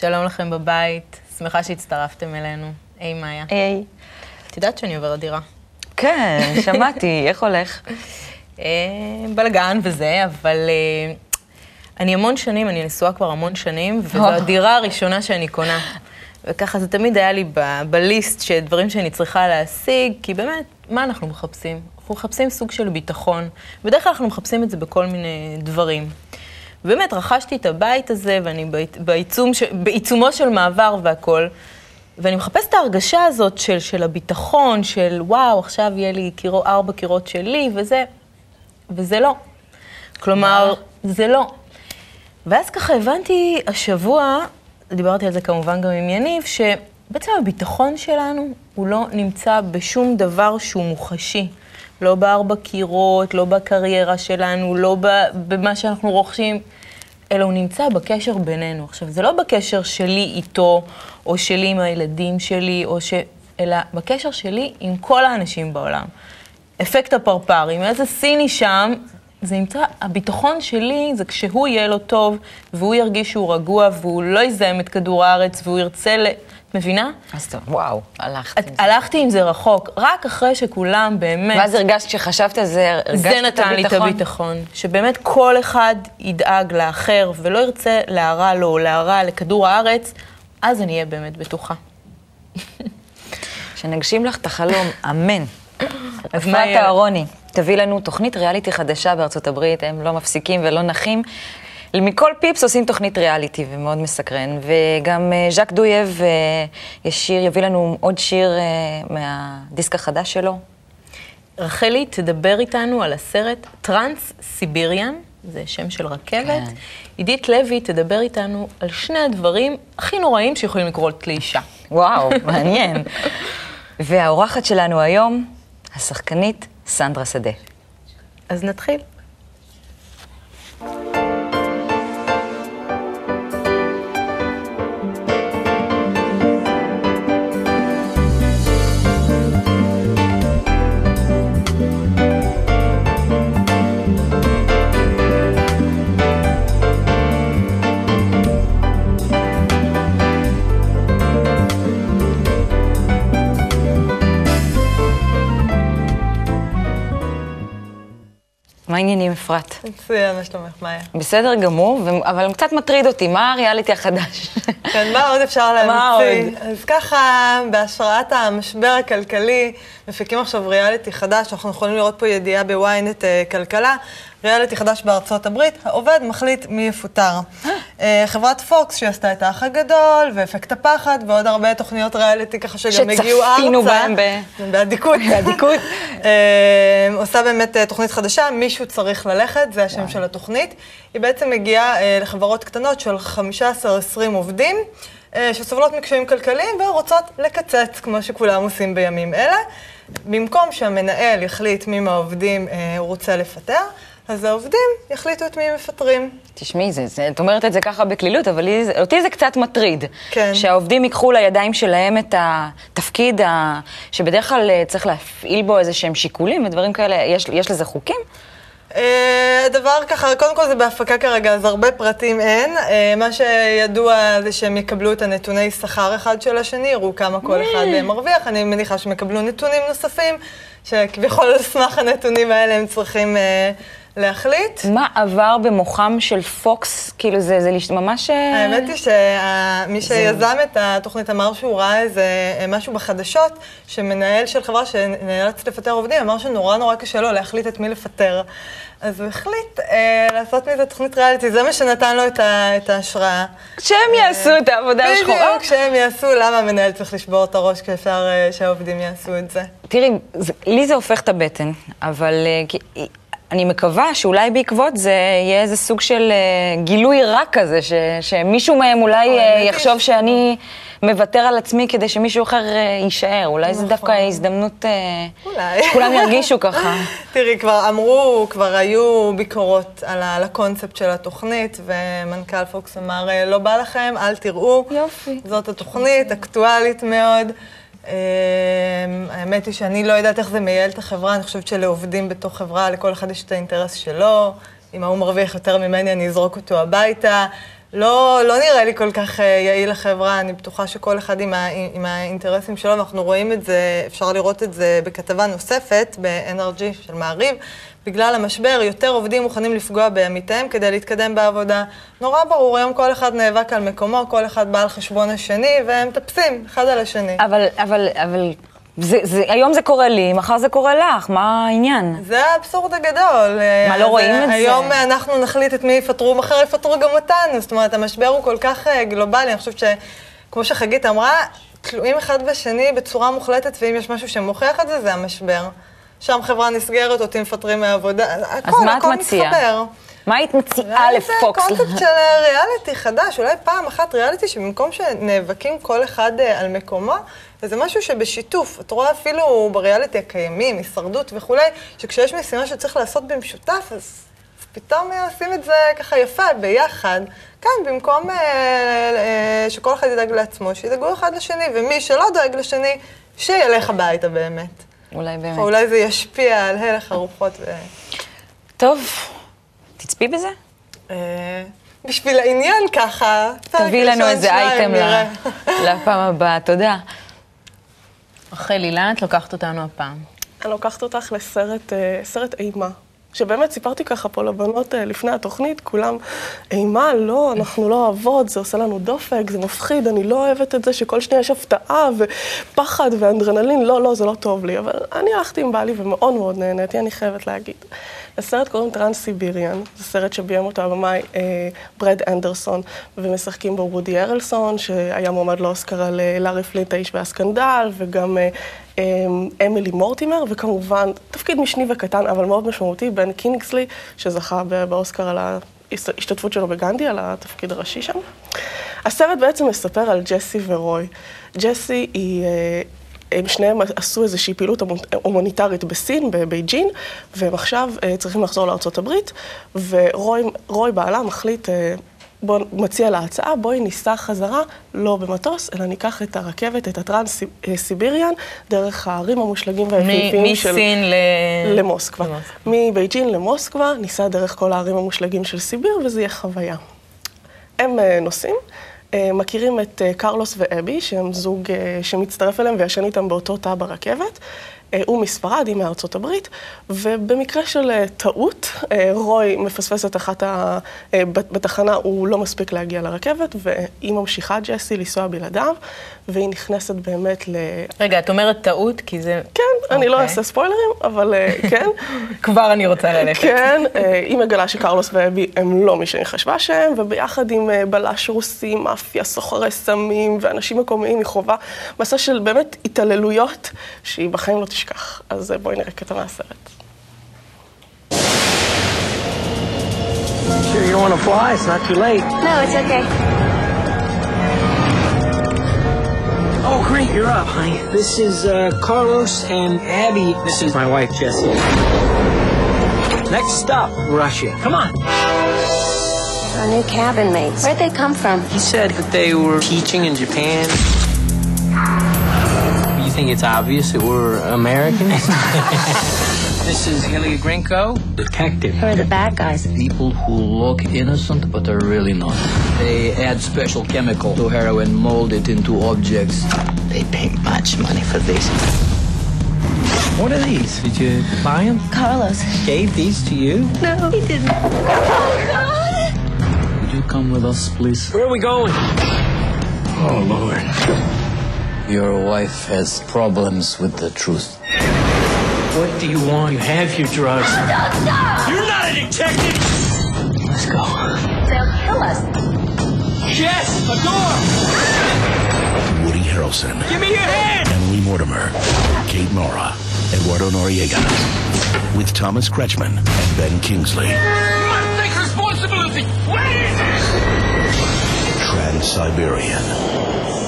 שלום לכם בבית, שמחה שהצטרפתם אלינו. היי, מאיה. היי. את יודעת שאני עוברת דירה. כן, שמעתי, איך הולך? אה, בלגן וזה, אבל אה, אני המון שנים, אני נשואה כבר המון שנים, וזו. הדירה הראשונה שאני קונה. וככה זה תמיד היה לי ב- בליסט של דברים שאני צריכה להשיג, כי באמת, מה אנחנו מחפשים? אנחנו מחפשים סוג של ביטחון. בדרך כלל אנחנו מחפשים את זה בכל מיני דברים. באמת, רכשתי את הבית הזה, ואני בעיצ- בעיצום. בעיצומו של מעבר והכול, ואני מחפשת את ההרגשה הזאת של, של הביטחון, של וואו, עכשיו יהיה לי קירו, ארבע קירות שלי, וזה, וזה לא. כלומר, זה לא. ואז ככה הבנתי השבוע, דיברתי על זה כמובן גם עם יניב, שבעצם הביטחון שלנו הוא לא נמצא בשום דבר שהוא מוחשי. לא בארבע קירות, לא בקריירה שלנו, לא במה שאנחנו רוכשים, אלא הוא נמצא בקשר בינינו. עכשיו, זה לא בקשר שלי איתו, או שלי עם הילדים שלי, או ש... אלא בקשר שלי עם כל האנשים בעולם. אפקט הפרפר, עם איזה סיני שם, זה נמצא, הביטחון שלי זה כשהוא יהיה לו טוב, והוא ירגיש שהוא רגוע, והוא לא יזהם את כדור הארץ, והוא ירצה ל... את מבינה? אז טוב, וואו, הלכת את, עם זה. הלכתי עם זה רחוק, רק אחרי שכולם באמת... ואז הרגשת, כשחשבת על זה, הרגשת זה נתן לי את הביטחון, שבאמת כל אחד ידאג לאחר ולא ירצה להרע לו או להרע לכדור הארץ, אז אני אהיה באמת בטוחה. שנגשים לך את החלום, אמן. אז מה אפרת יהיה? אהרוני, תביא לנו תוכנית ריאליטי חדשה בארצות הברית, הם לא מפסיקים ולא נחים. מכל פיפס עושים תוכנית ריאליטי ומאוד מסקרן, וגם אה, ז'אק דויב אה, יש שיר, יביא לנו עוד שיר אה, מהדיסק החדש שלו. רחלי תדבר איתנו על הסרט טרנס סיביריאן, זה שם של רכבת. כן. עידית לוי תדבר איתנו על שני הדברים הכי נוראים שיכולים לקרות לאישה. וואו, מעניין. והאורחת שלנו היום, השחקנית סנדרה שדה. אז נתחיל. מה העניינים, אפרת? מצוין, מה שלומך, מאיה? בסדר גמור, אבל קצת מטריד אותי, מה הריאליטי החדש? כן, מה עוד אפשר מה להמציא? אז ככה, בהשראת המשבר הכלכלי, מפיקים עכשיו ריאליטי חדש, אנחנו יכולים לראות פה ידיעה בוויינט אה, כלכלה, ריאליטי חדש בארצות הברית, העובד מחליט מי יפוטר. אה, חברת פוקס, שעשתה את האח הגדול, ואפקט הפחד, ועוד הרבה תוכניות ריאליטי ככה שגם הגיעו ארצה. שצפינו בהם ב- באדיקות. באדיקות. אה, עושה באמת אה, תוכנית חדשה, מישהו צריך ללכת, זה השם של התוכנית. היא בעצם מגיעה לחברות קטנות של 15-20 עובדים, שסובלות מקשיים כלכליים ורוצות לקצץ, כמו שכולם עושים בימים אלה. במקום שהמנהל יחליט מי מהעובדים הוא רוצה לפטר, אז העובדים יחליטו את מי הם מפטרים. תשמעי, זה, זה, את אומרת את זה ככה בקלילות, אבל לי, אותי זה קצת מטריד. כן. שהעובדים ייקחו לידיים שלהם את התפקיד ה... שבדרך כלל אה, צריך להפעיל בו איזה שהם שיקולים ודברים כאלה. יש, יש לזה חוקים? אה, הדבר ככה, קודם כל זה בהפקה כרגע, אז הרבה פרטים אין. אה, מה שידוע זה שהם יקבלו את הנתוני שכר אחד של השני, יראו כמה כל אחד מרוויח. אני מניחה שהם יקבלו נתונים נוספים, שכביכול על סמך הנתונים האלה הם צריכים להחליט. מה עבר במוחם של פוקס? כאילו, זה, זה ממש... אה, האמת היא שמי שיזם את התוכנית אמר שהוא ראה איזה אה, משהו בחדשות, שמנהל של חברה שנאלץ לפטר עובדים, אמר שנורא נורא קשה לו להחליט את מי לפטר. אז הוא החליט אה, לעשות מזה תוכנית ריאליטי, זה מה שנתן לו את, ה, את ההשראה. שהם יעשו את העבודה השחורה. בדיוק, שהם יעשו, למה המנהל צריך לשבור את הראש כשאפשר אה, שהעובדים יעשו את זה? תראי, זה, לי זה הופך את הבטן, אבל אה, כי- אני מקווה שאולי בעקבות זה יהיה איזה סוג של אה, גילוי רע כזה, ש, שמישהו מהם אולי אה, יחשוב ש- שאני מוותר על עצמי כדי שמישהו אחר אה, יישאר. אולי זו נכון. דווקא הזדמנות אולי. שכולם ירגישו ככה. תראי, כבר אמרו, כבר היו ביקורות על, ה- על הקונספט של התוכנית, ומנכ"ל פוקס אמר, "אה, לא בא לכם, אל תראו. יופי. זאת התוכנית, אקטואלית מאוד. אה, האמת היא שאני לא יודעת איך זה מייעל את החברה, אני חושבת שלעובדים בתוך חברה, לכל אחד יש את האינטרס שלו. אם ההוא מרוויח יותר ממני, אני אזרוק אותו הביתה. לא, לא נראה לי כל כך אה, יעיל לחברה, אני בטוחה שכל אחד עם, ה, עם האינטרסים שלו, ואנחנו רואים את זה, אפשר לראות את זה בכתבה נוספת ב-NRG של מעריב. בגלל המשבר, יותר עובדים מוכנים לפגוע בעמיתיהם כדי להתקדם בעבודה. נורא ברור, היום כל אחד נאבק על מקומו, כל אחד בא על חשבון השני, והם מטפסים אחד על השני. אבל, אבל, אבל זה, זה, היום זה קורה לי, מחר זה קורה לך, מה העניין? זה האבסורד הגדול. מה, לא רואים את זה? היום אנחנו נחליט את מי יפטרו, מחר יפטרו גם אותנו. זאת אומרת, המשבר הוא כל כך אה, גלובלי, אני חושבת שכמו שחגית אמרה, תלויים אחד בשני בצורה מוחלטת, ואם יש משהו שמוכיח את זה, זה המשבר. שם חברה נסגרת, אותי מפטרים מהעבודה, הכל, הכל מתחבר. מה היית מציעה לפוקס? זה קונספט של ריאליטי חדש, אולי פעם אחת ריאליטי שבמקום שנאבקים כל אחד אה, על מקומו, וזה משהו שבשיתוף, את רואה אפילו בריאליטי הקיימים, הישרדות וכולי, שכשיש משימה שצריך לעשות במשותף, אז פתאום עושים את זה ככה יפה, ביחד. כאן, במקום אה, אה, שכל אחד ידאג לעצמו, שידאגו אחד לשני, ומי שלא דואג לשני, שילך הביתה באמת. אולי באמת. אולי זה ישפיע על הלך הרוחות. ו... טוב, תצפי בזה? אה, בשביל העניין ככה. תביאי לנו איזה אייטם לפעם הבאה, תודה. רחלי, לאן את לוקחת אותנו הפעם? אני לוקחת אותך לסרט סרט אימה. שבאמת סיפרתי ככה פה לבנות לפני התוכנית, כולם, אימה, לא, אנחנו לא אוהבות, זה עושה לנו דופק, זה מפחיד, אני לא אוהבת את זה שכל שניה יש הפתעה ופחד ואדרנלין, לא, לא, זה לא טוב לי. אבל אני הלכתי עם בעלי ומאוד מאוד נהניתי, אני חייבת להגיד. הסרט קוראים טרנס-סיביריאן, זה סרט שביים אותו הבמאי אה, ברד אנדרסון, ומשחקים בו וודי הרלסון, שהיה מועמד לאוסקר על אה, לארי פלינט האיש והסקנדל, וגם אה, אה, אמילי מורטימר, וכמובן, תפקיד משני וקטן, אבל מאוד משמעותי, בן קינגסלי, שזכה באוסקר על ההשתתפות שלו בגנדי, על התפקיד הראשי שם. הסרט בעצם מספר על ג'סי ורוי. ג'סי היא... אה, הם שניהם עשו איזושהי פעילות הומניטרית בסין, בבייג'ין, והם עכשיו uh, צריכים לחזור לארה"ב, ורוי בעלה מחליט, uh, בוא, מציע לה הצעה, בואי ניסע חזרה, לא במטוס, אלא ניקח את הרכבת, את הטרנס-סיביריאן, דרך הערים המושלגים והיפהפיים של... מסין ל... למוסקבה. מבייג'ין למוסקבה, ניסע דרך כל הערים המושלגים של סיביר, וזה יהיה חוויה. הם uh, נוסעים. אה, מכירים את אה, קרלוס ואבי, שהם זוג אה, שמצטרף אליהם וישן איתם באותו תא ברכבת. אה, הוא מספרד, היא מארצות הברית, ובמקרה של אה, טעות, אה, רוי מפספס את אחת ה... בתחנה, הוא לא מספיק להגיע לרכבת, והיא ממשיכה, ג'סי, לנסוע בלעדיו, והיא נכנסת באמת ל... רגע, את אומרת טעות, כי זה... כן, okay. אני לא אוקיי. אעשה ספוילרים, אבל כן. כבר אני רוצה ללכת. כן, היא מגלה שקרלוס ואבי הם לא מי שהיא חשבה שהם, וביחד עם בלש רוסי, מאפיה, סוחרי סמים ואנשים מקומיים, היא חווה מסע של באמת התעללויות, שהיא בחיים לא תשכח. אז בואי נראה קטע מהסרט. Sure you don't want to fly? It's not too late. No, it's okay. Oh, great, you're up, honey. This is uh, Carlos and Abby. This is my wife, Jessie. Next stop, Russia. Come on. Our new cabin mates. Where'd they come from? He said that they were teaching in Japan think it's obvious that we're Americans. this is Ilya Grinko, detective. Who are the bad guys? People who look innocent, but are really not. They add special chemical to heroin, mold it into objects. They pay much money for this. What are these? Did you buy them? Carlos. Gave these to you? No, he didn't. Oh, God! Would you come with us, please? Where are we going? Oh, Lord. Your wife has problems with the truth. What do you want? You have your drugs. You're not a detective! Let's go. They'll kill us. Yes, a door! Woody Harrelson. Give me your hand! Emily Mortimer. Kate Mara. Eduardo Noriega. With Thomas Kretschmann and Ben Kingsley. You must take responsibility! What is this? Trans-Siberian.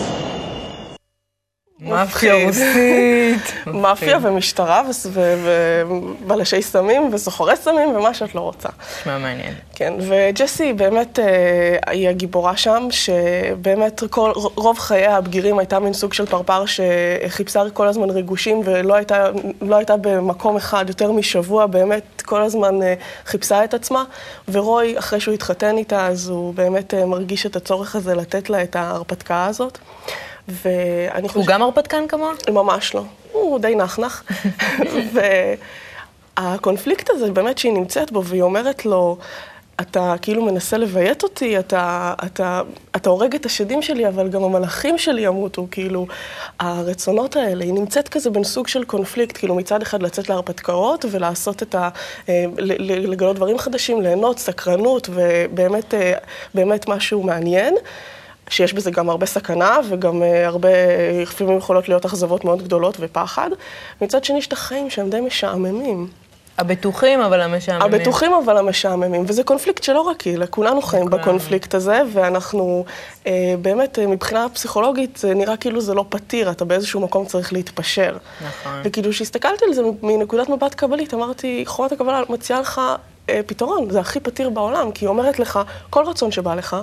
מאפיה. רוסית. מאפיה ומשטרה ובלשי סמים וסוחרי סמים ומה שאת לא רוצה. נשמע מעניין. כן, וג'סי באמת אה, היא הגיבורה שם, שבאמת כל, רוב חייה הבגירים הייתה מין סוג של פרפר שחיפשה כל הזמן ריגושים ולא הייתה, לא הייתה במקום אחד יותר משבוע, באמת כל הזמן אה, חיפשה את עצמה. ורוי, אחרי שהוא התחתן איתה, אז הוא באמת אה, מרגיש את הצורך הזה לתת לה את ההרפתקה הזאת. ואני הוא גם הרפתקן כמוה? ממש לא. הוא די נחנח. והקונפליקט הזה, באמת שהיא נמצאת בו, והיא אומרת לו, אתה כאילו מנסה לביית אותי, אתה, אתה, אתה הורג את השדים שלי, אבל גם המלאכים שלי ימותו, כאילו, הרצונות האלה, היא נמצאת כזה בין סוג של קונפליקט, כאילו מצד אחד לצאת להרפתקאות ולעשות את ה... אה, לגלות דברים חדשים, ליהנות, סקרנות, ובאמת אה, באמת משהו מעניין. שיש בזה גם הרבה סכנה וגם אה, הרבה, לפעמים יכולות להיות אכזבות מאוד גדולות ופחד. מצד שני, יש את החיים שהם די משעממים. הבטוחים, אבל המשעממים. הבטוחים אבל המשעממים, וזה קונפליקט שלא רק היא, כולנו חיים כולנו. בקונפליקט הזה, ואנחנו אה, באמת, אה, מבחינה פסיכולוגית, זה נראה כאילו זה לא פתיר, אתה באיזשהו מקום צריך להתפשר. נכון. וכאילו, כשהסתכלתי על זה מנקודת מבט קבלית, אמרתי, חומת הקבלה מציעה לך אה, פתרון, זה הכי פתיר בעולם, כי היא אומרת לך, כל רצון שבא לך,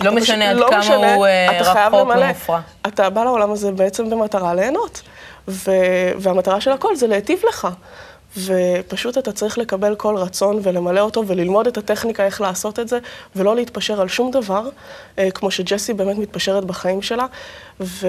לא משנה עד לא כמה משנה, הוא אה, רחוק. ומופרע. אתה בא לעולם הזה בעצם במטרה ליהנות, ו... והמטרה של הכל זה להיטיב לך. ופשוט אתה צריך לקבל כל רצון ולמלא אותו וללמוד את הטכניקה איך לעשות את זה, ולא להתפשר על שום דבר, אה, כמו שג'סי באמת מתפשרת בחיים שלה, ו...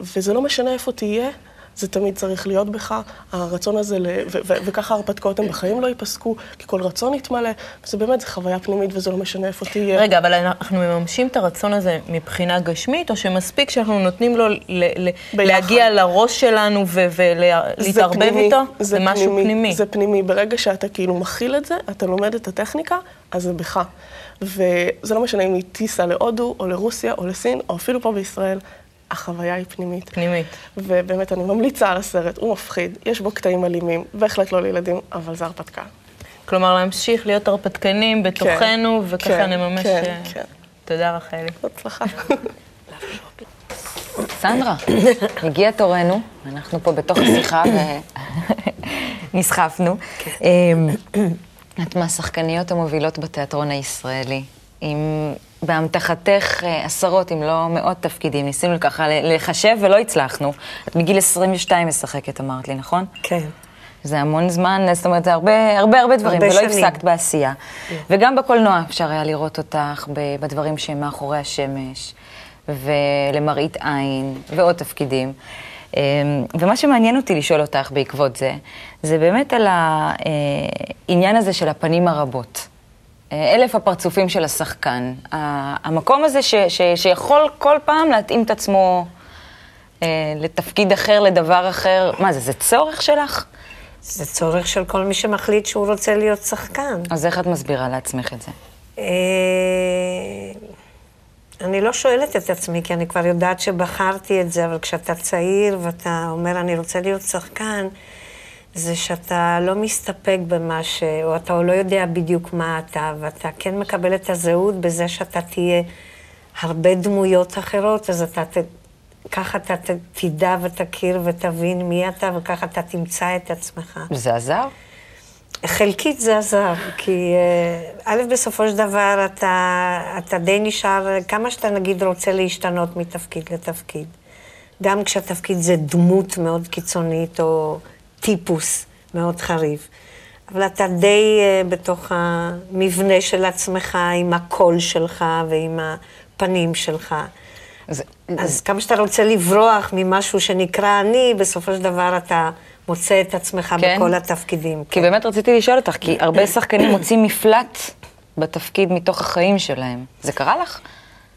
וזה לא משנה איפה תהיה. זה תמיד צריך להיות בך, הרצון הזה, ל... ו- ו- וככה ההרפתקאות הם בחיים לא ייפסקו, כי כל רצון יתמלא, וזה באמת, זה חוויה פנימית וזה לא משנה איפה תהיה. רגע, אבל אנחנו מממשים את הרצון הזה מבחינה גשמית, או שמספיק שאנחנו נותנים לו ל- ל-. להגיע לראש שלנו ולהתערבב פנימי, איתו? זה משהו פנימי. זה פנימי. ברגע שאתה כאילו מכיל את זה, אתה לומד את הטכניקה, אז זה בך. וזה לא משנה אם היא טיסה להודו, או לרוסיה, או לסין, או אפילו פה בישראל, החוויה היא פנימית. פנימית. ובאמת, אני ממליצה על הסרט, הוא מפחיד, יש בו קטעים אלימים, בהחלט לא לילדים, אבל זה הרפתקה. כלומר, להמשיך להיות הרפתקנים בתוכנו, וככה כן, נממש... כן, אה, כן. תודה, רחלי. בהצלחה. סנדרה, הגיע תורנו, אנחנו פה בתוך השיחה ונסחפנו. אמ, את מהשחקניות המובילות בתיאטרון הישראלי, עם באמתחתך אה, עשרות, אם לא מאות תפקידים. ניסינו ככה לחשב ולא הצלחנו. את מגיל 22 משחקת, אמרת לי, נכון? כן. זה המון זמן, זאת אומרת, זה הרבה הרבה, הרבה דברים, הרבה ולא שנים. הפסקת בעשייה. וגם בקולנוע אפשר היה לראות אותך בדברים שהם מאחורי השמש, ולמראית עין, ועוד תפקידים. אמ, ומה שמעניין אותי לשאול אותך בעקבות זה, זה באמת על העניין הזה של הפנים הרבות. אה, אלף הפרצופים של השחקן. המקום הזה ש, ש, שיכול כל פעם להתאים את עצמו אה, לתפקיד אחר, לדבר אחר. מה זה, זה צורך שלך? זה צורך של כל מי שמחליט שהוא רוצה להיות שחקן. אז איך את מסבירה לעצמך את זה? אה, אני לא שואלת את עצמי, כי אני כבר יודעת שבחרתי את זה, אבל כשאתה צעיר ואתה אומר, אני רוצה להיות שחקן, זה שאתה לא מסתפק במה ש... או אתה לא יודע בדיוק מה אתה, ואתה כן מקבל את הזהות בזה שאתה תהיה הרבה דמויות אחרות, אז אתה... ת... ככה אתה ת- תדע ותכיר ותבין מי אתה, וככה אתה תמצא את עצמך. זה עזר? חלקית זה עזר, כי אה, א', בסופו של דבר אתה, אתה די נשאר, כמה שאתה נגיד רוצה להשתנות מתפקיד לתפקיד. גם כשהתפקיד זה דמות מאוד קיצונית או טיפוס מאוד חריף. אבל אתה די אה, בתוך המבנה של עצמך, עם הקול שלך ועם הפנים שלך. זה, אז כמה שאתה רוצה לברוח ממשהו שנקרא אני, בסופו של דבר אתה מוצא את עצמך כן? בכל התפקידים. כי באמת רציתי לשאול אותך, כי הרבה שחקנים מוצאים מפלט בתפקיד מתוך החיים שלהם. זה קרה לך?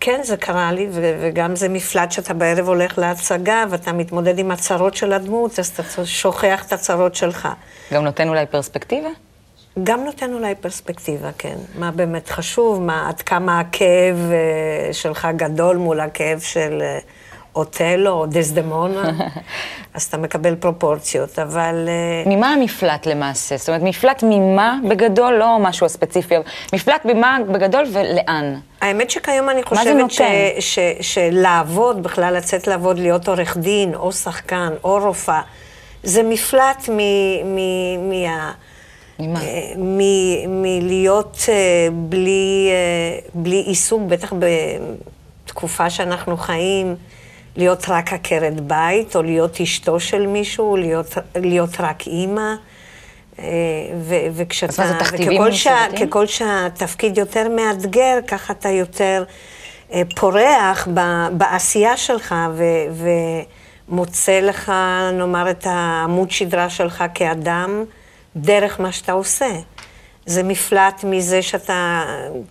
כן, זה קרה לי, ו- וגם זה מפלט שאתה בערב הולך להצגה, ואתה מתמודד עם הצרות של הדמות, אז אתה שוכח את הצרות שלך. גם נותן אולי פרספקטיבה? גם נותן אולי פרספקטיבה, כן. מה באמת חשוב, מה, עד כמה הכאב אה, שלך גדול מול הכאב של אה, אוטלו או דסדמונה, אז אתה מקבל פרופורציות, אבל... אה, ממה המפלט למעשה? זאת אומרת, מפלט ממה בגדול, לא משהו ספציפי, אבל מפלט ממה בגדול ולאן? האמת שכיום אני חושבת? ש, ש, שלעבוד, בכלל לצאת לעבוד, להיות עורך דין, או שחקן, או רופאה, זה מפלט מ... מ, ממה? אה, מ- מלהיות אה, בלי, בלי עיסוק, בטח בתקופה שאנחנו חיים, להיות רק עקרת בית, או להיות אשתו של מישהו, להיות, להיות רק אימא. אה, ו- וכשאתה... אז מה זה, תכתיבים מסורתיים? ככל שהתפקיד יותר מאתגר, ככה אתה יותר אה, פורח ב- בעשייה שלך ו- ומוצא לך, נאמר, את העמוד שדרה שלך כאדם דרך מה שאתה עושה. זה מפלט מזה שאתה,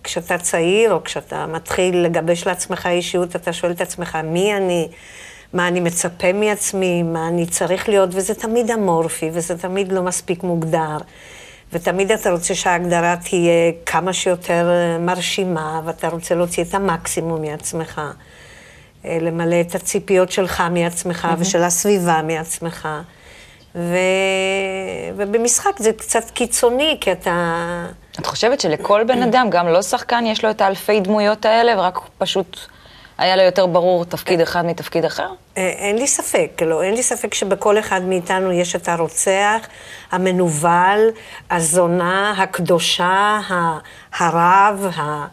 כשאתה צעיר או כשאתה מתחיל לגבש לעצמך אישיות, אתה שואל את עצמך, מי אני? מה אני מצפה מעצמי, מה אני צריך להיות, וזה תמיד אמורפי, וזה תמיד לא מספיק מוגדר. ותמיד אתה רוצה שההגדרה תהיה כמה שיותר אה, מרשימה, ואתה רוצה להוציא את המקסימום מעצמך. אה, למלא את הציפיות שלך מעצמך ושל הסביבה מעצמך. ו... ובמשחק זה קצת קיצוני, כי אתה... את חושבת שלכל בן אדם, גם לא שחקן, יש לו את האלפי דמויות האלה, ורק פשוט היה לו יותר ברור תפקיד אחד מתפקיד אחר? אה, אין לי ספק, לא, אין לי ספק שבכל אחד מאיתנו יש את הרוצח, המנוול, הזונה, הקדושה, הרב, ה...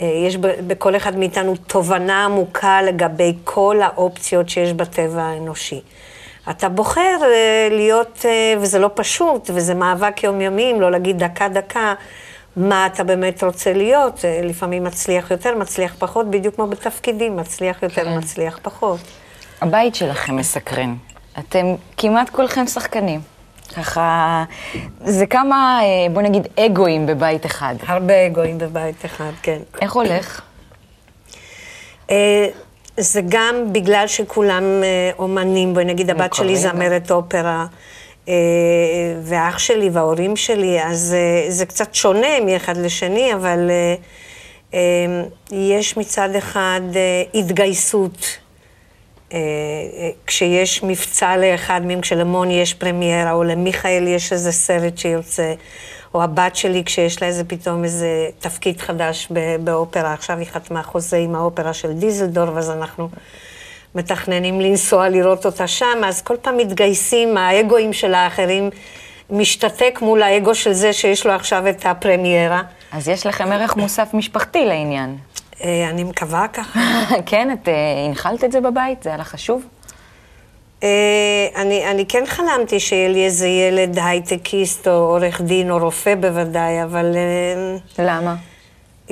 אה, יש בכל אחד מאיתנו תובנה עמוקה לגבי כל האופציות שיש בטבע האנושי. אתה בוחר אה, להיות, אה, וזה לא פשוט, וזה מאבק יומיומי, אם לא להגיד דקה-דקה, מה אתה באמת רוצה להיות. אה, לפעמים מצליח יותר, מצליח פחות, בדיוק כמו בתפקידים, מצליח יותר, כן. מצליח פחות. הבית שלכם מסקרן. אתם כמעט כולכם שחקנים. ככה, זה כמה, בוא נגיד, אגואים בבית אחד. הרבה אגואים בבית אחד, כן. איך הולך? זה גם בגלל שכולם אה, אומנים, בואי נגיד הבת שלי. זמרת אופרה, אה, ואח שלי וההורים שלי, אז אה, זה קצת שונה מאחד לשני, אבל יש מצד אחד התגייסות. כשיש מבצע לאחד מהם, כשלמוני יש פרמיירה, או למיכאל יש איזה סרט שיוצא, או הבת שלי כשיש לה איזה פתאום איזה תפקיד חדש באופרה, עכשיו היא חתמה חוזה עם האופרה של דיזלדורף, אז אנחנו מתכננים לנסוע לראות אותה שם, אז כל פעם מתגייסים, האגואים של האחרים משתתק מול האגו של זה שיש לו עכשיו את הפרמיירה. אז יש לכם ערך מוסף משפחתי לעניין. אה, אני מקווה ככה. כן, את אה, הנחלת את זה בבית? זה היה לך חשוב? אה, אני, אני כן חלמתי שיהיה לי איזה ילד הייטקיסט או עורך דין או רופא בוודאי, אבל... אה, למה?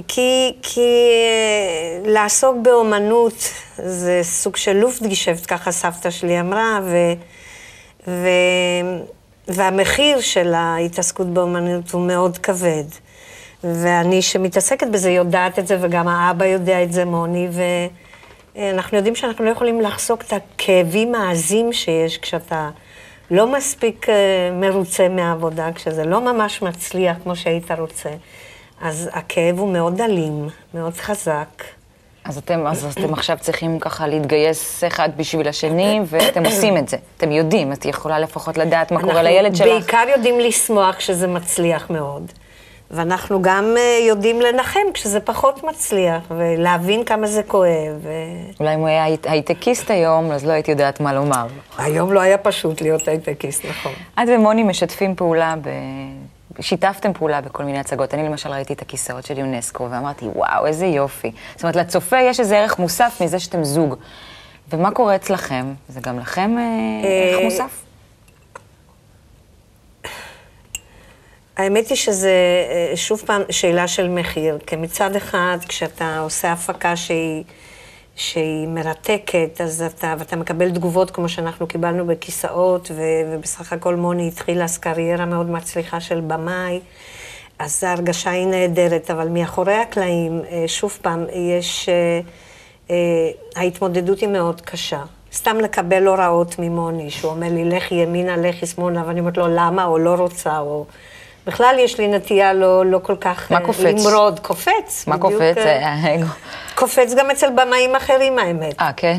כי, כי אה, לעסוק באומנות זה סוג של לופטגישפט, ככה סבתא שלי אמרה, ו, ו, והמחיר של ההתעסקות באומנות הוא מאוד כבד. ואני שמתעסקת בזה יודעת את זה, וגם האבא יודע את זה, מוני, ואנחנו יודעים שאנחנו לא יכולים לחסוק את הכאבים העזים שיש כשאתה לא מספיק אה, מרוצה מהעבודה, כשזה לא ממש מצליח כמו שהיית רוצה. אז הכאב הוא מאוד אלים, מאוד חזק. אז אתם, אז אתם עכשיו צריכים ככה להתגייס אחד בשביל השני, ואתם עושים את זה. אתם יודעים, את יכולה לפחות לדעת מה קורה לילד שלך. אנחנו בעיקר יודעים לשמוח כשזה מצליח מאוד. ואנחנו גם אה, יודעים לנחם כשזה פחות מצליח, ולהבין כמה זה כואב. ו... אולי אם הוא היה הי- הייטקיסט היום, אז לא הייתי יודעת מה לומר. היום לא היה פשוט להיות הייטקיסט, נכון. את ומוני משתפים פעולה ב... שיתפתם פעולה בכל מיני הצגות. אני למשל ראיתי את הכיסאות של יונסקו, ואמרתי, וואו, איזה יופי. זאת אומרת, לצופה יש איזה ערך מוסף מזה שאתם זוג. ומה קורה אצלכם? זה גם לכם אה, ערך אה, מוסף? האמת היא שזה אה, שוב פעם שאלה של מחיר. כי מצד אחד, כשאתה עושה הפקה שהיא, שהיא מרתקת, אז אתה, ואתה מקבל תגובות כמו שאנחנו קיבלנו בכיסאות, ו, ובסך הכל מוני התחילה אז קריירה מאוד מצליחה של במאי, אז ההרגשה היא נהדרת, אבל מאחורי הקלעים, אה, שוב פעם, יש... אה, ההתמודדות היא מאוד קשה. סתם לקבל הוראות ממוני, שהוא אומר לי, לכי ימינה, לכי שמאלה, ואני אומרת לו, למה, או לא רוצה, או בכלל יש לי נטייה לא, לא כל כך מה אה, קופץ? למרוד. קופץ. מה בדיוק, קופץ? אה, האגו. קופץ גם אצל במאים אחרים, האמת. אה, כן?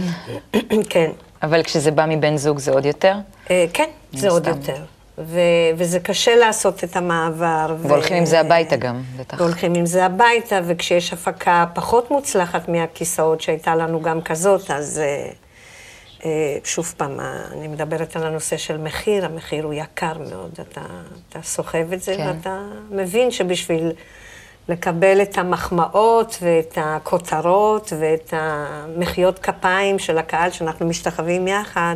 כן. אבל כשזה בא מבן זוג זה עוד יותר? אה, כן, זה מן עוד. יותר. ו- וזה קשה לעשות את המעבר. ו- והולכים עם זה הביתה גם, בטח. והולכים עם זה הביתה, וככשיש הפקה פחות מוצלחת מהכיסאות, שהייתה לנו גם כזאת, אז אה, אה, שוב פעם, אה, אני מדברת על הנושא של מחיר, המחיר הוא יקר מאוד. אתה, אתה סוחב את זה, כן. ואתה מבין שבשביל לקבל את המחמאות ואת הכותרות ואת המחיאות כפיים של הקהל, שאנחנו משתחווים יחד,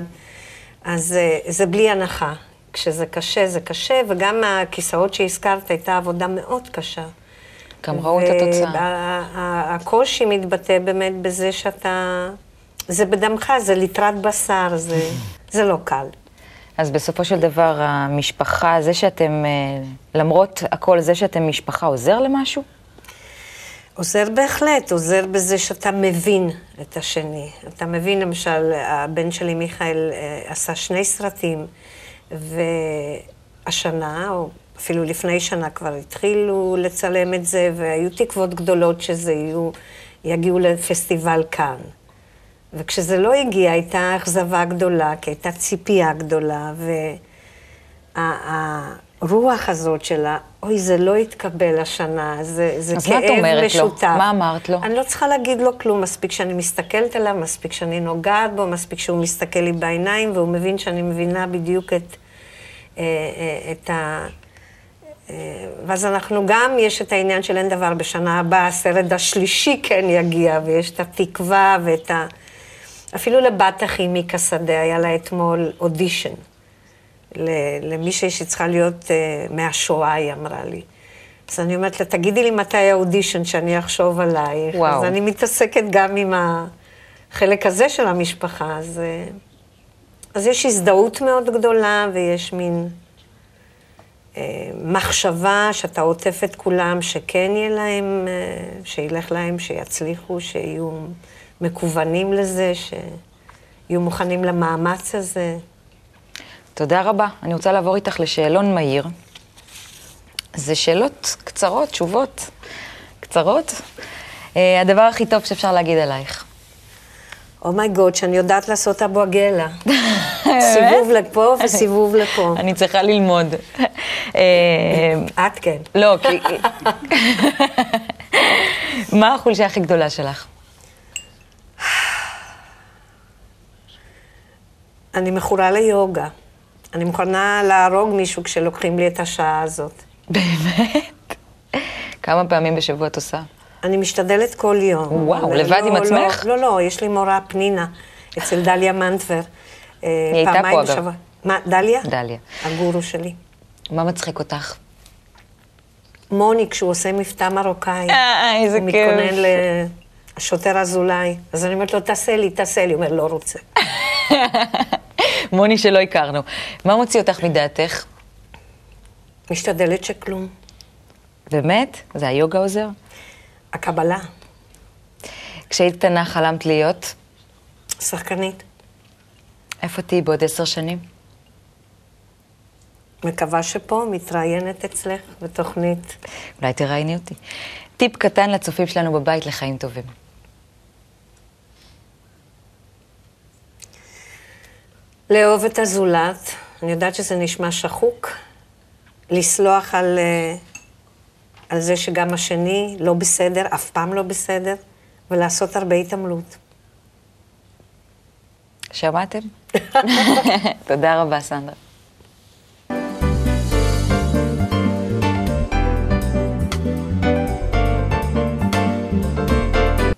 אז אה, זה בלי הנחה. כשזה קשה, זה קשה, וגם הכיסאות שהזכרת, הייתה עבודה מאוד קשה. גם ראו את התוצאה. והקושי מתבטא באמת בזה שאתה... זה בדמך, זה ליטרת בשר, זה, זה לא קל. אז בסופו של דבר, המשפחה, זה שאתם, אה, למרות הכל, זה שאתם משפחה, עוזר למשהו? עוזר בהחלט, עוזר בזה שאתה מבין את השני. אתה מבין, למשל, הבן שלי מיכאל אה, עשה שני סרטים, והשנה, או אפילו לפני שנה כבר התחילו לצלם את זה, והיו תקוות גדולות שזה יהיו, יגיעו לפסטיבל כאן. וכשזה לא הגיע, הייתה אכזבה גדולה, כי הייתה ציפייה גדולה, והרוח הזאת שלה, אוי, זה לא התקבל השנה, זה, זה אז כאב מה את אומרת לו? משותף. מה אמרת לו? אני לא צריכה להגיד לו כלום, מספיק שאני מסתכלת עליו, מספיק שאני נוגעת בו, מספיק שהוא מסתכל לי בעיניים, והוא מבין שאני מבינה בדיוק את, אה, אה, את ה... אה, ואז אנחנו גם, יש את העניין של אין דבר בשנה הבאה, הסרט השלישי כן יגיע, ויש את התקווה ואת ה... אפילו לבת אחי מיקה שדה, היה לה אתמול אודישן. למישהי שצריכה להיות uh, מהשואה, היא אמרה לי. אז אני אומרת לה, תגידי לי מתי האודישן, שאני אחשוב עלייך. וואו. אז אני מתעסקת גם עם החלק הזה של המשפחה, אז, אה, אז יש הזדהות מאוד גדולה, ויש מין אה, מחשבה שאתה עוטף את כולם, שכן יהיה להם, אה, שילך להם, שיצליחו, שיהיו מקוונים לזה, שיהיו מוכנים למאמץ הזה. תודה רבה. אני רוצה לעבור איתך לשאלון מהיר. זה שאלות קצרות, תשובות קצרות. אה, הדבר הכי טוב שאפשר להגיד עלייך. אומייגוד, שאני יודעת לעשות אבו-עגלה. סיבוב לפה וסיבוב לפה. אני צריכה ללמוד. אה, את כן. לא, כי... מה החולשה הכי גדולה שלך? אני מכורה ליוגה. אני מוכנה להרוג מישהו כשלוקחים לי את השעה הזאת. באמת? כמה פעמים בשבוע את עושה? אני משתדלת כל יום. וואו, לבד לא, עם לא, עצמך? לא, לא, יש לי מורה פנינה, אצל דליה מנטבר. היא הייתה פה, אגב. מה, דליה? דליה. הגורו שלי. מה מצחיק אותך? מוני, כשהוא עושה מבטא מרוקאי. אה, איזה הוא כיף. מתכונן לשוטר אזולאי. אז אני אומרת לו, תעשה לי, תעשה לי. הוא אומר, לא רוצה. מוני שלא הכרנו. מה מוציא אותך מדעתך? משתדלת שכלום. באמת? זה היוגה עוזר? הקבלה, כשהיית קטנה חלמת להיות? שחקנית. איפה תהיי בעוד עשר שנים? מקווה שפה, מתראיינת אצלך בתוכנית. אולי תראייני אותי. טיפ קטן לצופים שלנו בבית לחיים טובים. לאהוב את הזולת, אני יודעת שזה נשמע שחוק, לסלוח על, אה, על זה שגם השני לא בסדר, אף פעם לא בסדר, ולעשות הרבה התעמלות. שמעתם? תודה רבה, סנדרה.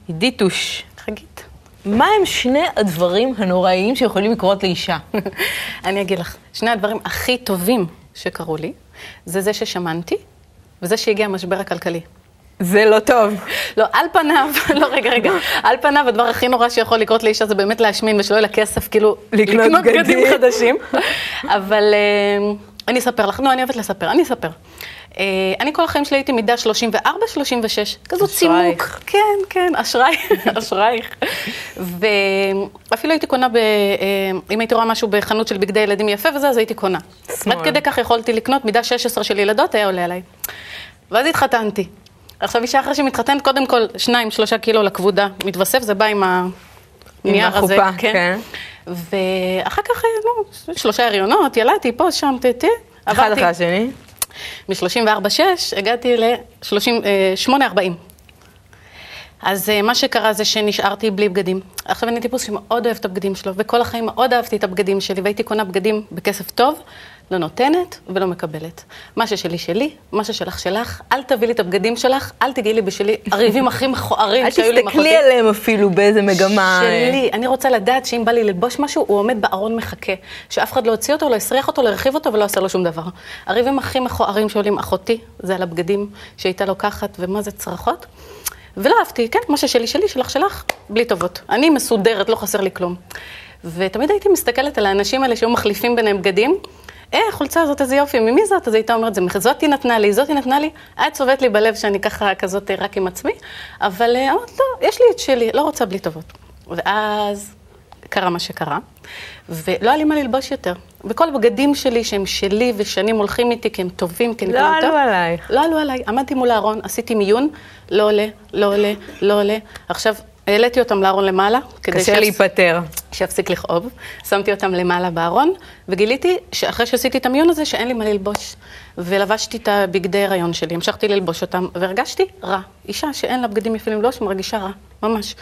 עידיתוש, חגית, מה הם שני הדברים הנוראיים שיכולים לקרות לאישה? אני אגיד לך, שני הדברים הכי טובים שקרו לי, זה זה ששמנתי, וזה שהגיע המשבר הכלכלי. זה לא טוב. לא, על פניו, לא, רגע, רגע, על פניו הדבר הכי נורא שיכול לקרות לאישה זה באמת להשמין ושלא יהיה לה כסף, כאילו, לקנות בגדים. חדשים. אבל אה, אני אספר לך, נו, אני אוהבת לספר, אני אספר. אה, אני כל החיים שלי הייתי מידה 34, 36, כזאת אשרייך. צימוק. כן, כן, אשרייך, אשרייך. ואפילו הייתי קונה, ב, אה, אם הייתי רואה משהו בחנות של בגדי ילדים יפה וזה, אז הייתי קונה. עד כדי כך יכולתי לקנות, מידה 16 של ילדות היה עולה עליי. ואז התחתנתי. עכשיו, אישה אחרי שמתחתנת, קודם כל, שניים, שלושה קילו לכבודה מתווסף, זה בא עם הנייר הזה. החופה, כן. ואחר כך, נו, שלושה הריונות, ילדתי פה, שם, ת, ת. אחד אחרי השני. מ-34.6 הגעתי ל-8.40. אז אה, מה שקרה זה שנשארתי בלי בגדים. עכשיו אני טיפוס שמאוד אוהב את הבגדים שלו, וכל החיים מאוד אהבתי את הבגדים שלי, והייתי קונה בגדים בכסף טוב, לא נותנת ולא מקבלת. מה ששלי שלי, מה ששלך שלך, אל תביאי לי את הבגדים שלך, אל תגיעי לי בשלי, הריבים הכי מכוערים אל שהיו לי עם אחותי. תסתכלי עליהם אפילו באיזה מגמה... שלי, אני רוצה לדעת שאם בא לי ללבוש משהו, הוא עומד בארון מחכה. שאף אחד לא הוציא אותו, לא הסריח אותו, לא הרחיב אותו ולא עשה לו שום דבר. הריבים הכי מכוערים שעולים עם אחותי, זה על הבגדים שהייתה לוקחת, ומה זה צרחות. ולא אהבתי, כן, מה ששלי שלי, שלך שלך, בלי טובות. אני מסודרת, לא חסר לי כלום. ותמיד הייתי מסתכלת על האנשים האלה שהיו מחליפים ביניהם בגדים. אה, החולצה הזאת, איזה יופי, ממי זאת? אז הייתה אומרת, זה זאתי נתנה לי, זאתי נתנה לי. היה צובט לי בלב שאני ככה כזאת אה, רק עם עצמי, אבל אה, אמרת, לא, יש לי את שלי, לא רוצה בלי טובות. ואז קרה מה שקרה, ולא היה לי מה ללבוש יותר. וכל הבגדים שלי, שהם שלי ושנים הולכים איתי, כי הם טובים, כי אני לא עלו טוב, עלייך. לא עלו עליי. עמדתי מול הארון, עשיתי מיון, לא עולה, לא עולה, לא עולה. עכשיו, העליתי אותם לארון למעלה, קשה להיפטר. שיפסיק לכאוב. שמתי אותם למעלה בארון, וגיליתי שאחרי שעשיתי את המיון הזה, שאין לי מה ללבוש. ולבשתי את הבגדי הריון שלי, המשכתי ללבוש אותם, והרגשתי רע. אישה שאין לה בגדים יפים ללבוש, מרגישה רע, ממש.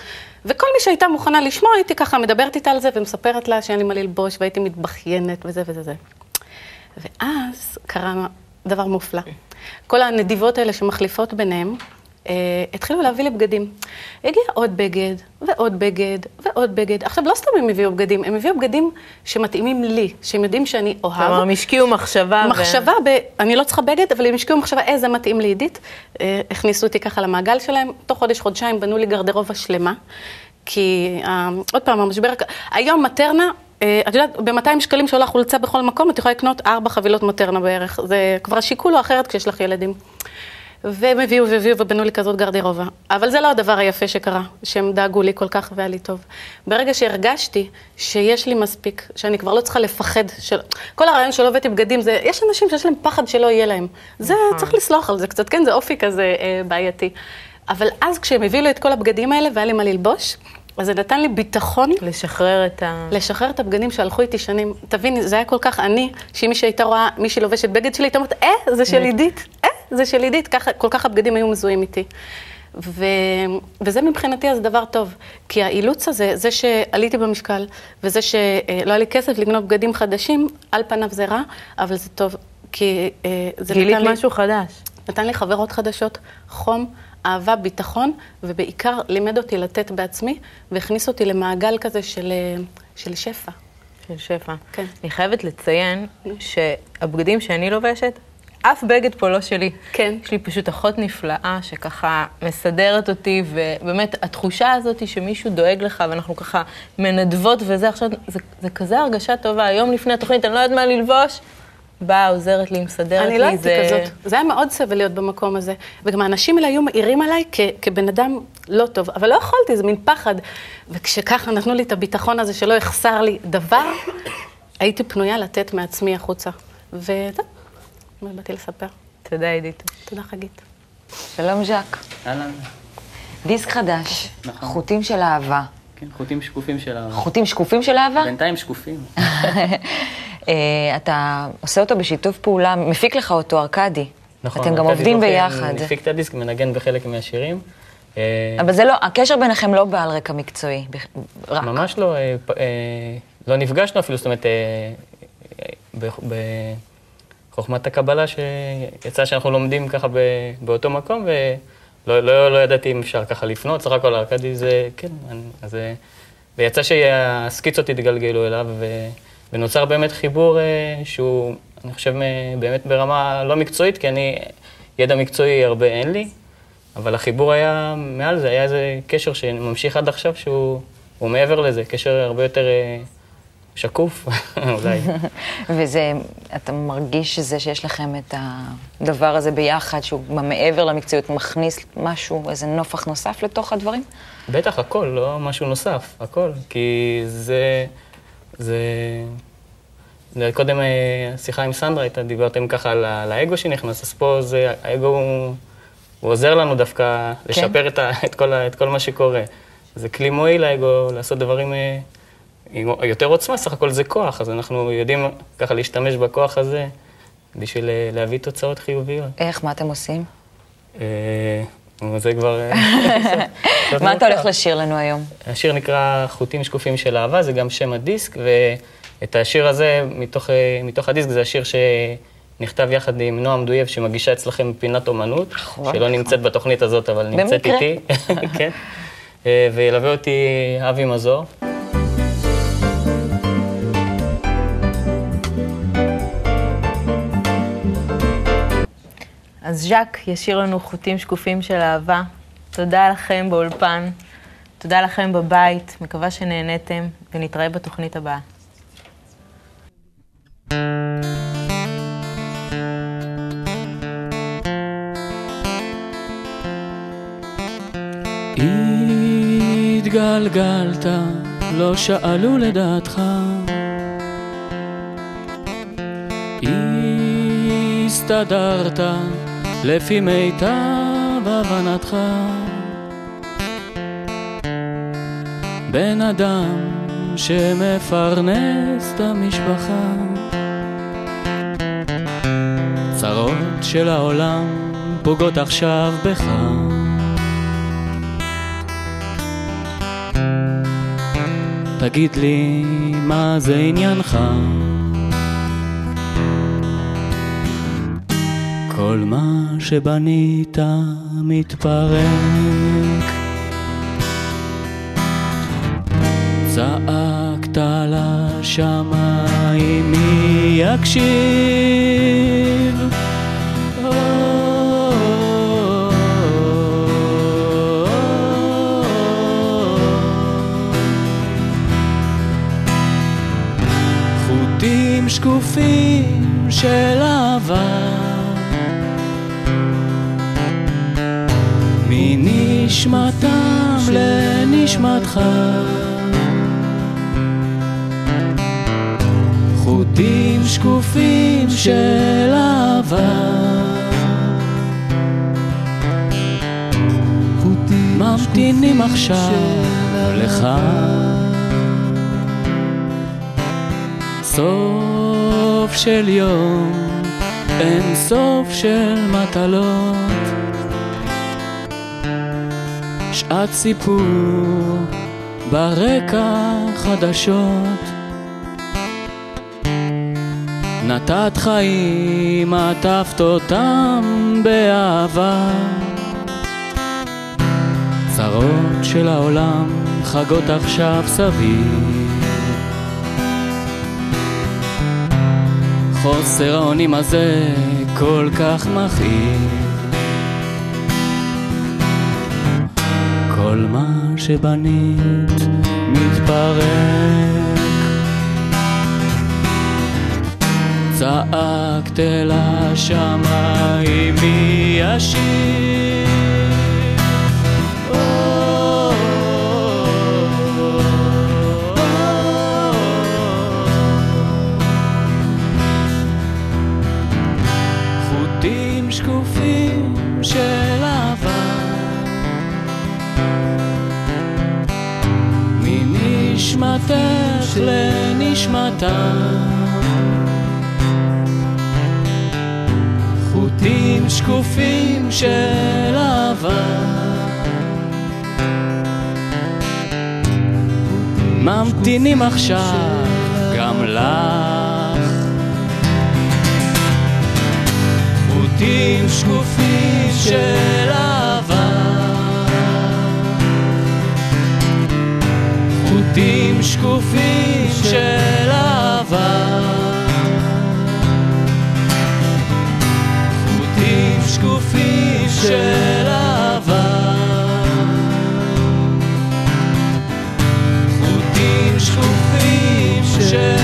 וכל מי שהייתה מוכנה לשמוע, הייתי ככה מדברת איתה על זה, ומספרת לה שאין לי מה ללבוש, והייתי מתבכיינת וזה וזה זה. ואז קרה דבר מופלא. כל הנדיבות האלה שמחליפות ביניהם, התחילו להביא לי בגדים. הגיע עוד בגד, ועוד בגד, ועוד בגד. עכשיו, לא סתם הם הביאו בגדים, הם הביאו בגדים שמתאימים לי, שהם יודעים שאני אוהב. כלומר, הם השקיעו מחשבה. ו- מחשבה, ב... אני לא צריכה בגד, אבל הם השקיעו מחשבה איזה מתאים לעידית. אה, הכניסו אותי ככה למעגל שלהם, תוך חודש, חודשיים בנו לי גרדרובה שלמה. כי, אה, עוד פעם, המשבר, היום מטרנה, אה, את יודעת, ב-200 שקלים שעולה חולצה בכל מקום, את יכולה לקנות ארבע חבילות מטרנה בערך. זה כבר השיקול הוא אחרת כשיש לך ילדים. והם הביאו והביאו ובנו לי כזאת גרדרובה. אבל זה לא הדבר היפה שקרה, שהם דאגו לי כל כך והיה לי טוב. ברגע שהרגשתי שיש לי מספיק, שאני כבר לא צריכה לפחד, של... כל הרעיון שלא הבאתי בגדים זה, יש אנשים שיש להם פחד שלא יהיה להם. זה, צריך לסלוח על זה קצת, כן, זה אופי כזה אה, בעייתי. אבל אז כשהם הביאו לי את כל הבגדים האלה והיה לי מה ללבוש, אז זה נתן לי ביטחון לשחרר את ה... לשחרר את הבגדים שהלכו איתי שנים. תביני, זה היה כל כך עני, שאם מישהי הייתה רואה מישהי לובשת בגד שלי, הייתה אומרת, אה, זה של עידית, אה, זה של עידית, ככה, כל כך הבגדים היו מזוהים איתי. ו... וזה מבחינתי אז דבר טוב, כי האילוץ הזה, זה שעליתי במשקל, וזה שלא היה לי כסף לקנות בגדים חדשים, על פניו זה רע, אבל זה טוב, כי אה, זה גילית נתן לי... משהו חדש. נתן לי חברות חדשות, חום, אהבה, ביטחון, ובעיקר לימד אותי לתת בעצמי, והכניס אותי למעגל כזה של, אה, של שפע. של שפע. כן. אני חייבת לציין שהבגדים שאני לובשת, אף בגד פה לא שלי. כן. יש לי פשוט אחות נפלאה שככה מסדרת אותי, ובאמת התחושה הזאת היא שמישהו דואג לך, ואנחנו ככה מנדבות וזה, עכשיו, זה, זה כזה הרגשה טובה. היום לפני התוכנית, אני לא יודעת מה ללבוש, באה, עוזרת לי, מסדרת לי. אני לא הייתי זה... כזאת. זה היה מאוד סבל להיות במקום הזה. וגם האנשים האלה היו מעירים עליי כ- כבן אדם לא טוב, אבל לא יכולתי, זה מין פחד. וכשככה נתנו לי את הביטחון הזה שלא יחסר לי דבר, הייתי פנויה לתת מעצמי החוצה. וזהו, מה באתי לספר. תודה, עידית. תודה, חגית. שלום ז'אק. אהלן. דיסק חדש, נכון. חוטים של אהבה. כן, חוטים שקופים של ה... חוטים שקופים של אהבה? בינתיים שקופים. אה, אתה עושה אותו בשיתוף פעולה, מפיק לך אותו ארכדי. נכון. אתם גם עובדים ביחד. מפיק את הדיסק, מנגן בחלק מהשירים. אה, אבל זה לא, הקשר ביניכם לא בא על רקע מקצועי. רק. ממש לא, אה, לא נפגשנו אפילו, זאת אומרת, בחוכמת הקבלה שיצא שאנחנו לומדים ככה ב- באותו מקום, ולא לא, לא ידעתי אם אפשר ככה לפנות, סך הכל ארכדי זה, כן, אני- אז... אה, ויצא שהסקיצות התגלגלו אליו, ו- ונוצר באמת חיבור אה, שהוא, אני חושב, אה, באמת ברמה לא מקצועית, כי אני, ידע מקצועי הרבה אין לי, אבל החיבור היה מעל זה, היה איזה קשר שממשיך עד עכשיו שהוא הוא מעבר לזה, קשר הרבה יותר שקוף, אולי. וזה, אתה מרגיש שזה שיש לכם את הדבר הזה ביחד, שהוא מעבר למקצועיות, מכניס משהו, איזה נופח נוסף לתוך הדברים? בטח, הכל, לא משהו נוסף, הכל. כי זה... זה... זה קודם אה, השיחה עם סנדרה הייתה, דיברתם ככה על, על האגו שנכנס, אז פה זה, האגו הוא, הוא עוזר לנו דווקא כן. לשפר את, ה, את, כל ה, את כל מה שקורה. זה כלי מועיל האגו לעשות דברים אה, יותר עוצמה, סך הכל זה כוח, אז אנחנו יודעים ככה להשתמש בכוח הזה בשביל אה, להביא תוצאות חיוביות. איך, מה אתם עושים? אה, זה כבר... אה, מה אתה. הולך לשיר לנו היום? השיר נקרא חוטים שקופים של אהבה, זה גם שם הדיסק, ואת השיר הזה, מתוך, אה, מתוך הדיסק, זה השיר שנכתב יחד עם נועם דויב, שמגישה אצלכם פינת אומנות, נכון, שלא נמצאת בתוכנית הזאת, אבל נמצאת. איתי. כן. וילווה אותי אבי מזור. אז ז'אק ישיר לנו חוטים שקופים של אהבה. תודה לכם באולפן, תודה לכם בבית, מקווה שנהניתם, ונתראה בתוכנית הבאה. התגלגלת, לא שאלו לדעתך. הסתדרת לפי מיטב הבנתך. בן אדם שמפרנס את המשפחה. צרות של העולם פוגעות עכשיו בך. תגיד לי, מה זה עניינך? כל מה שבנית מתפרק. צעקת לשמיים, מי יקשיב? שקופים של אהבה מנשמתם לנשמתך. חוטים שקופים של אהבה. ממתינים עכשיו לך. סוף של יום, אין סוף של מטלות. שעת סיפור, ברקע חדשות. נתת חיים, עטפת אותם באהבה. צרות של העולם חגות עכשיו סביב. חוסר האונים הזה כל כך מכאיב. כל מה שבנית מתפרק. צעקת אל השמיים מי ישיב? שקופים של מנשמתך לנשמתה חוטים שקופים של אהבה. ממתינים עכשיו גם לך. חוטים שקופים של אהבה בתים שקופים של אהבה. בתים שקופים של אהבה. בתים שקופים של...